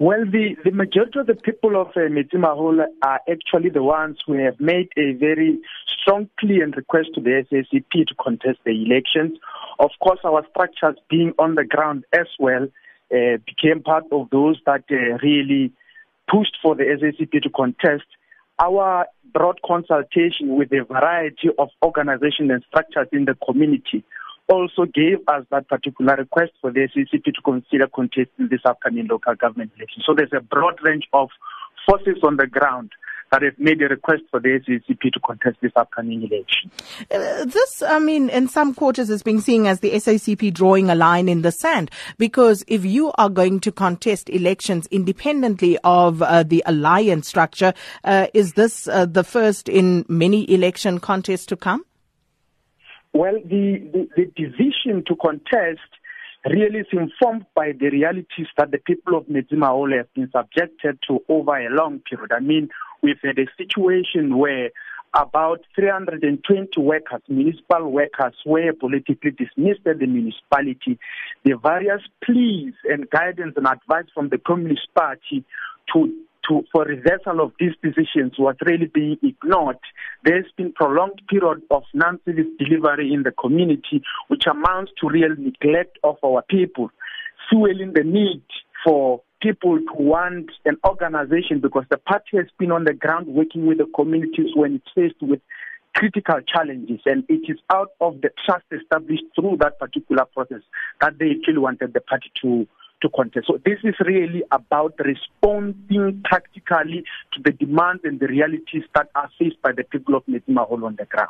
Well, the, the majority of the people of uh, Metsimaholo are actually the ones who have made a very strong plea and request to the SACP to contest the elections. Of course, our structures being on the ground as well uh, became part of those that uh, really pushed for the SACP to contest. Our broad consultation with a variety of organizations and structures in the community also gave us that particular request for the SACP to consider contesting this upcoming local government election. So there's a broad range of forces on the ground that have made a request for the SACP to contest this upcoming election. Uh, this, I mean, in some quarters is being seen as the SACP drawing a line in the sand because if you are going to contest elections independently of uh, the alliance structure, uh, is this uh, the first in many election contests to come? Well, the, the, the decision to contest really is informed by the realities that the people of Metsimaholo have been subjected to over a long period. I mean, we've had a situation where about 320 workers, municipal workers, were politically dismissed at the municipality. The various pleas and guidance and advice from the Communist Party to to, for reversal of these decisions was really being ignored. There's been prolonged period of non-service delivery in the community, which amounts to real neglect of our people, fueling the need for people to want an organization because the party has been on the ground working with the communities when it's faced with critical challenges and it is out of the trust established through that particular process that they actually wanted the party to to contest. So this is really about responding practically to the demands and the realities that are faced by the people of Metsimaholo on the ground.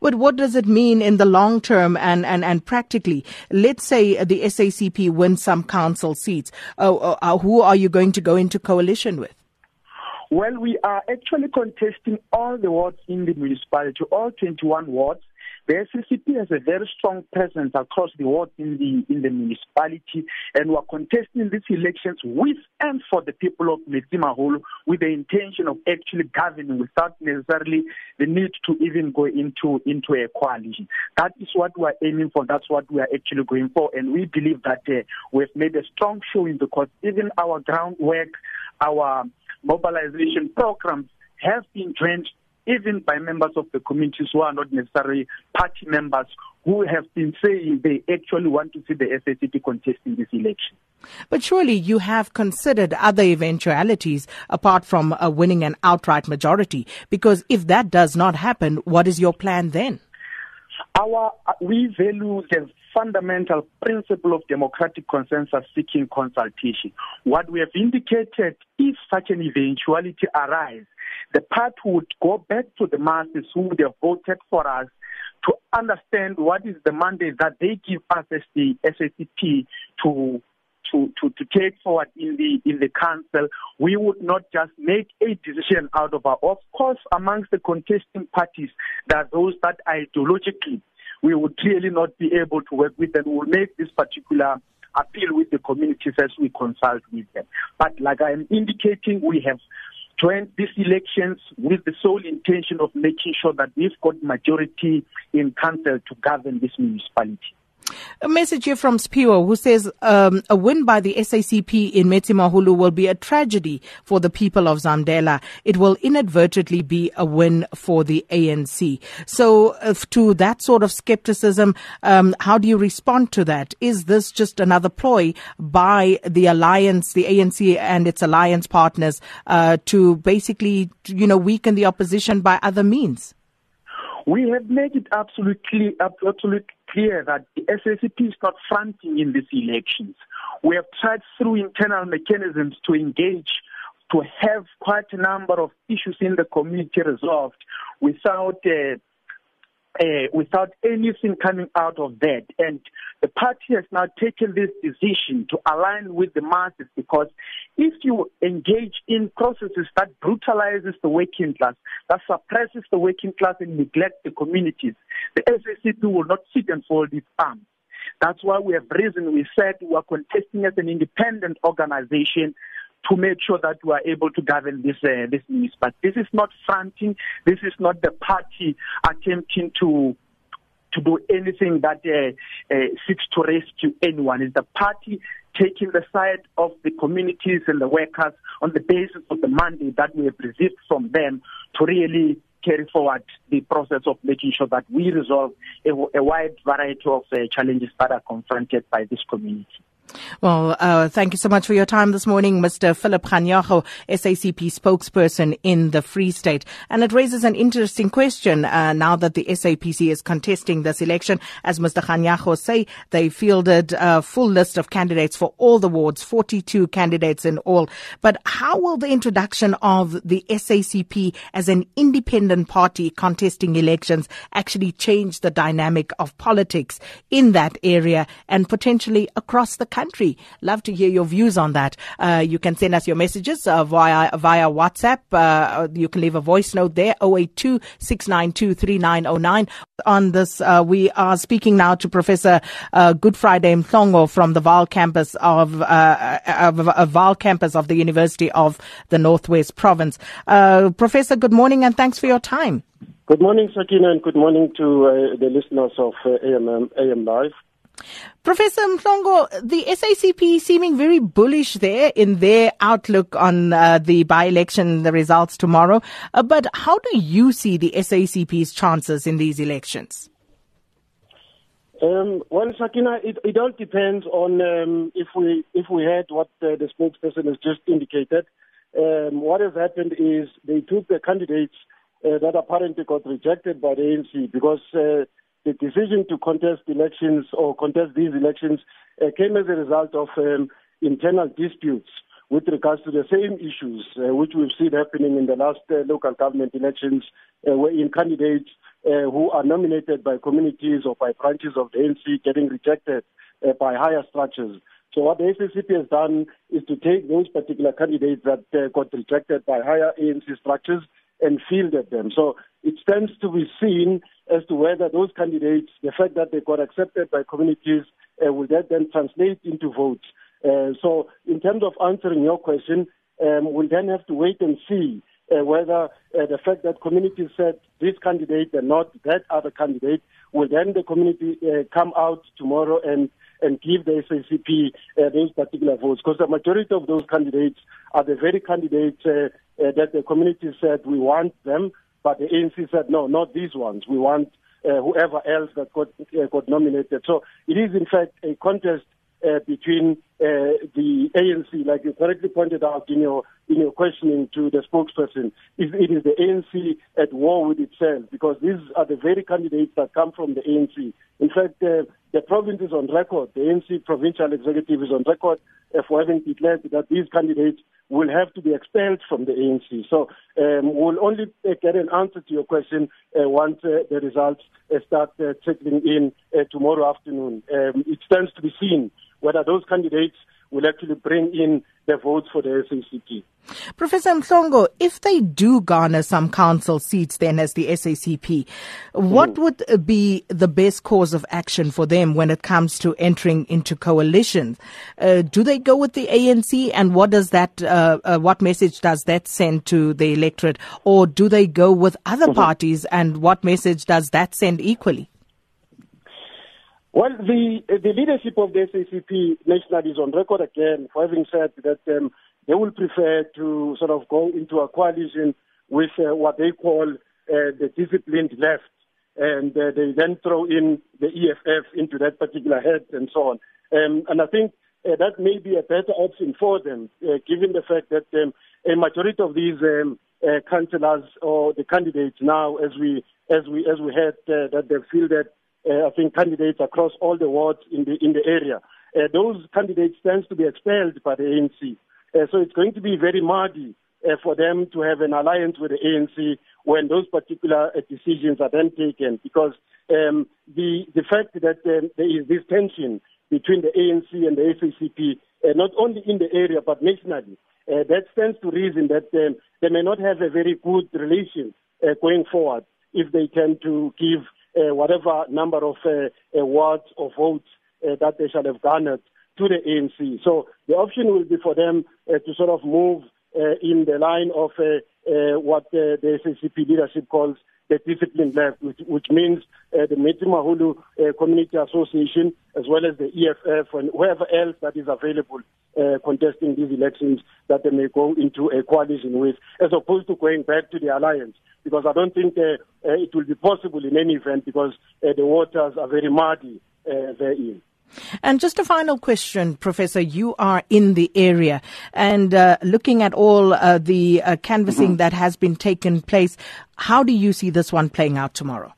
But what does it mean in the long term and, and, and practically? Let's say the SACP wins some council seats. Uh, uh, uh, who are you going to go into coalition with? Well, we are actually contesting all the wards in the municipality, all 21 wards. The SACP has a very strong presence across the world in the in the municipality, and we are contesting these elections with and for the people of Metsimaholo with the intention of actually governing without necessarily the need to even go into into a coalition. That is what we are aiming for. That's what we are actually going for, and we believe that uh, we've made a strong showing because even our groundwork, our mobilization programs have been drenched even by members of the communities who are not necessarily party members who have been saying they actually want to see the SACP contesting this election. But surely you have considered other eventualities apart from uh, winning an outright majority, because if that does not happen, what is your plan then? Our, uh, we value the fundamental principle of democratic consensus seeking consultation. What we have indicated, if such an eventuality arises, the party would go back to the masses who would have voted for us to understand what is the mandate that they give us as the SACP to to, to, to take forward in the in the council. We would not just make a decision out of our of course amongst the contesting parties there are those that ideologically we would clearly not be able to work with and we'll make this particular appeal with the communities as we consult with them. But like I am indicating, we have joined these elections with the sole intention of making sure that we've got majority in council to govern this municipality. A message here from Spiwo who says um, a win by the SACP in Metsimaholo will be a tragedy for the people of Zamdela. It will inadvertently be a win for the ANC. So, uh, to that sort of skepticism, um, how do you respond to that? Is this just another ploy by the alliance, the ANC and its alliance partners, uh, to basically, you know, weaken the opposition by other means? We have made it absolutely, absolutely clear that the SACP is not fronting in these elections. We have tried through internal mechanisms to engage, to have quite a number of issues in the community resolved without uh, uh, without anything coming out of that. And the party has now taken this decision to align with the masses because if you engage in processes that brutalizes the working class, that suppresses the working class and neglects the communities, the SACP will not sit and fold its arms. That's why we have risen. we said we are contesting as an independent organization to make sure that we are able to govern this uh, this municipality. This is not fronting. This is not the party attempting to to do anything that uh, uh, seeks to rescue anyone. It's the party taking the side of the communities and the workers on the basis of the mandate that we have received from them to really carry forward the process of making sure that we resolve a, a wide variety of uh, challenges that are confronted by this community. Well, uh, thank you so much for your time this morning, Mr. Phillip Kganyago, SACP spokesperson in the Free State. And it raises an interesting question uh, now that the SAPC is contesting this election. As Mr. Kganyago say, they fielded a full list of candidates for all the wards, 42 candidates in all. But how will the introduction of the SACP as an independent party contesting elections actually change the dynamic of politics in that area and potentially across the country. Love to hear your views on that. Uh, you can send us your messages uh, via via WhatsApp. Uh, you can leave a voice note there 082 On this, uh, we are speaking now to Professor uh, Goodfriday Mhlongo from the Vaal campus of, uh, Vaal campus of the University of the Northwest Province. Professor, good morning and thanks for your time. Good morning, Sakina, and good morning to the listeners of AM, AM Live. Professor Mhlongo, the SACP seeming very bullish there in their outlook on uh, the by-election, the results tomorrow. Uh, but how do you see the SACP's chances in these elections? Um, well, Sakina, it, it all depends on um, if we if we had what the spokesperson has just indicated. Um, what has happened is they took the candidates uh, that apparently got rejected by the ANC because uh, the decision to contest elections or contest these elections uh, came as a result of um, internal disputes with regards to the same issues uh, which we've seen happening in the last uh, local government elections, uh, wherein candidates uh, who are nominated by communities or by branches of the ANC getting rejected uh, by higher structures. So what the SACP has done is to take those particular candidates that uh, got rejected by higher ANC structures and fielded them. So it stands to be seen as to whether those candidates, the fact that they got accepted by communities, uh, will that then translate into votes. Uh, so, in terms of answering your question, um, we'll then have to wait and see uh, whether uh, the fact that communities said this candidate and not that other candidate will then the community uh, come out tomorrow and and give the SACP uh, those particular votes because the majority of those candidates are the very candidates uh, uh, that the community said we want them but the ANC said, no, not these ones. We want uh, whoever else that got, uh, got nominated. So it is, in fact, a contest uh, between uh, the ANC, like you correctly pointed out in your in your questioning to the spokesperson, is it is the ANC at war with itself because these are the very candidates that come from the ANC. In fact, uh, the province is on record, the ANC provincial executive is on record uh, for having declared that these candidates will have to be expelled from the ANC. So um, we'll only uh, get an answer to your question uh, once the results start trickling in tomorrow afternoon. Um, it stands to be seen whether those candidates will actually bring in the votes for the SACP. Professor Mhlongo, if they do garner some council seats then as the SACP, what mm. would be the best course of action for them when it comes to entering into coalitions? Uh, do they go with the ANC and what does that, uh, uh, what message does that send to the electorate? Or do they go with other mm-hmm. parties and what message does that send equally? Well, the the leadership of the SACP nationally is on record again for having said that um, they will prefer to sort of go into a coalition with uh, what they call uh, the disciplined left, and uh, they then throw in the EFF into that particular head and so on. Um, and I think uh, that may be a better option for them, uh, given the fact that um, a majority of these um, uh, councillors or the candidates now, as we as we as we had that they feel uh, I think, candidates across all the wards in the in the area. Uh, those candidates tend to be expelled by the ANC. Uh, so it's going to be very muddy uh, for them to have an alliance with the ANC when those particular uh, decisions are then taken because um, the the fact that um, there is this tension between the ANC and the SACP, uh, not only in the area but nationally, uh, that stands to reason that um, they may not have a very good relation uh, going forward if they tend to give uh, whatever number of uh, awards or votes uh, that they shall have garnered to the ANC. So the option will be for them uh, to sort of move uh, in the line of uh, uh, what uh, the SACP leadership calls the discipline left, which, which means uh, the Metsimaholo uh, Community Association, as well as the EFF and whoever else that is available uh, contesting these elections, that they may go into a coalition with, as opposed to going back to the alliance. Because I don't think uh, uh, it will be possible in any event because uh, the waters are very muddy uh, therein. And just a final question, Professor. You are in the area and uh, looking at all uh, the uh, canvassing mm-hmm. that has been taken place. How do you see this one playing out tomorrow?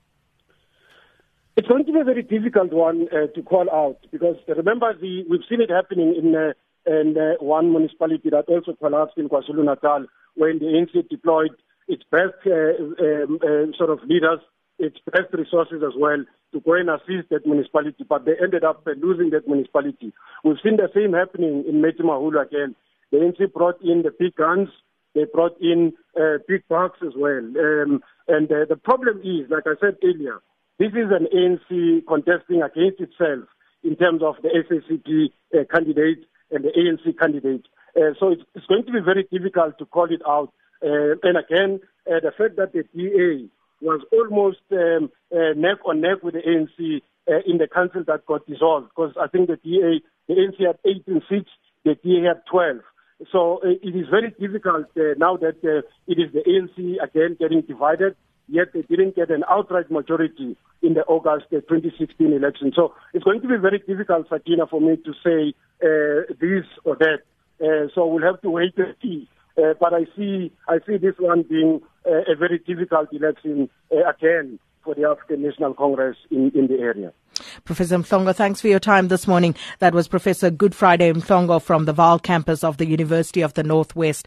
It's going to be a very difficult one uh, to call out because remember the, we've seen it happening in, uh, in uh, one municipality that also collapsed in KwaZulu Natal when the ANC deployed its best um, sort of leaders, its best resources as well to go and assist that municipality, but they ended up losing that municipality. We've seen the same happening in Metsimaholo again. The ANC brought in the big guns, they brought in uh, big parks as well. Um, and uh, the problem is, like I said earlier, this is an ANC contesting against itself in terms of the SACP uh, candidate and the ANC candidate. Uh, so it's, it's, going to be very difficult to call it out. Uh, and again, uh, the fact that the DA was almost um, uh, neck on neck with the ANC uh, in the council that got dissolved because I think the DA, the ANC had 18 seats, the DA had 12. So uh, it is very difficult uh, now that uh, it is the ANC again getting divided, yet they didn't get an outright majority in the August uh, 2016 election. So it's going to be very difficult, Sakina, for me to say this or that. So we'll have to wait and see. But I see, I see this one being a very difficult election uh, again for the African National Congress in, in the area. Professor Mhlongo, thanks for your time this morning. That was Professor Goodfriday Mhlongo from the Vaal campus of the University of the Northwest.